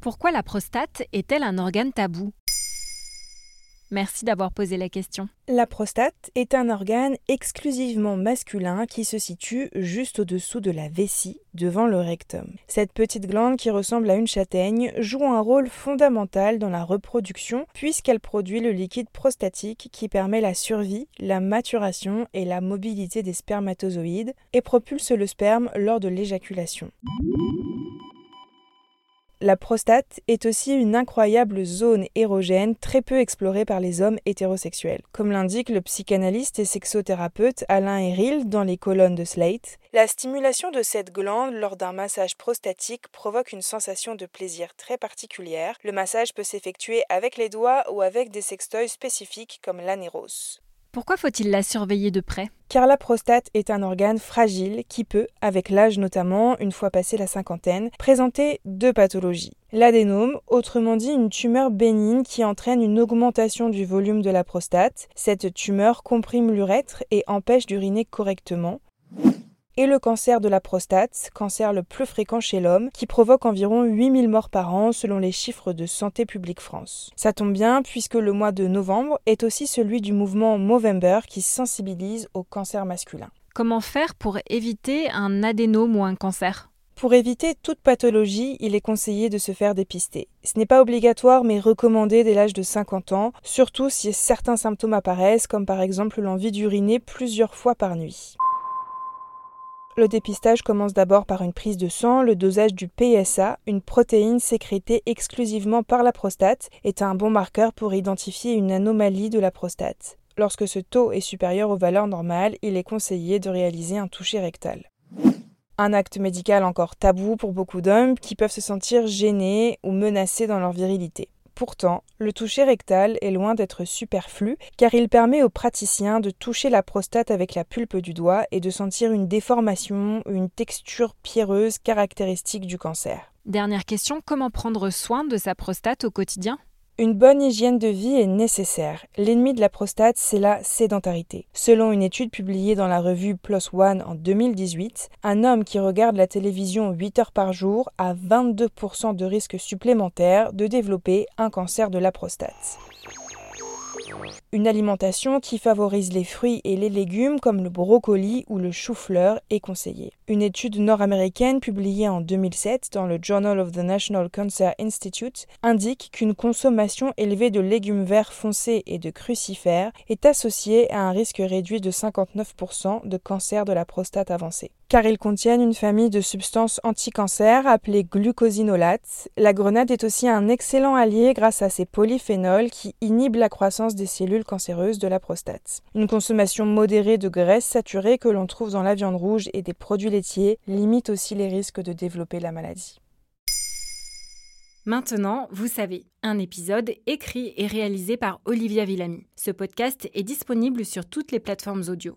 Pourquoi la prostate est-elle un organe tabou? Merci d'avoir posé la question. La prostate est un organe exclusivement masculin qui se situe juste au-dessous de la vessie, devant le rectum. Cette petite glande qui ressemble à une châtaigne joue un rôle fondamental dans la reproduction puisqu'elle produit le liquide prostatique qui permet la survie, la maturation et la mobilité des spermatozoïdes et propulse le sperme lors de l'éjaculation. La prostate est aussi une incroyable zone érogène très peu explorée par les hommes hétérosexuels. Comme l'indique le psychanalyste et sexothérapeute Alain Eril dans les colonnes de Slate, la stimulation de cette glande lors d'un massage prostatique provoque une sensation de plaisir très particulière. Le massage peut s'effectuer avec les doigts ou avec des sextoys spécifiques comme l'anéros. Pourquoi faut-il la surveiller de près? Car la prostate est un organe fragile qui peut, avec l'âge notamment, une fois passé la cinquantaine, présenter deux pathologies. L'adénome, autrement dit une tumeur bénigne qui entraîne une augmentation du volume de la prostate. Cette tumeur comprime l'urètre et empêche d'uriner correctement et le cancer de la prostate, cancer le plus fréquent chez l'homme, qui provoque environ 8000 morts par an selon les chiffres de Santé publique France. Ça tombe bien puisque le mois de novembre est aussi celui du mouvement Movember qui sensibilise au cancer masculin. Comment faire pour éviter un adénome ou un cancer? Pour éviter toute pathologie, il est conseillé de se faire dépister. Ce n'est pas obligatoire mais recommandé dès l'âge de 50 ans, surtout si certains symptômes apparaissent comme par exemple l'envie d'uriner plusieurs fois par nuit. Le dépistage commence d'abord par une prise de sang. Le dosage du PSA, une protéine sécrétée exclusivement par la prostate, est un bon marqueur pour identifier une anomalie de la prostate. Lorsque ce taux est supérieur aux valeurs normales, il est conseillé de réaliser un toucher rectal. Un acte médical encore tabou pour beaucoup d'hommes qui peuvent se sentir gênés ou menacés dans leur virilité. Pourtant, le toucher rectal est loin d'être superflu car il permet aux praticiens de toucher la prostate avec la pulpe du doigt et de sentir une déformation, une texture pierreuse caractéristique du cancer. Dernière question, comment prendre soin de sa prostate au quotidien? Une bonne hygiène de vie est nécessaire. L'ennemi de la prostate, c'est la sédentarité. Selon une étude publiée dans la revue PLOS ONE en 2018, un homme qui regarde la télévision 8 heures par jour a 22% de risque supplémentaire de développer un cancer de la prostate. Une alimentation qui favorise les fruits et les légumes comme le brocoli ou le chou-fleur est conseillée. Une étude nord-américaine publiée en 2007 dans le Journal of the National Cancer Institute indique qu'une consommation élevée de légumes verts foncés et de crucifères est associée à un risque réduit de 59% de cancer de la prostate avancée car ils contiennent une famille de substances anti-cancer appelées glucosinolates. La grenade est aussi un excellent allié grâce à ses polyphénols qui inhibent la croissance des cellules cancéreuses de la prostate. Une consommation modérée de graisses saturées que l'on trouve dans la viande rouge et des produits laitiers limite aussi les risques de développer la maladie. Maintenant, vous savez, un épisode écrit et réalisé par Olivia Villamy. Ce podcast est disponible sur toutes les plateformes audio.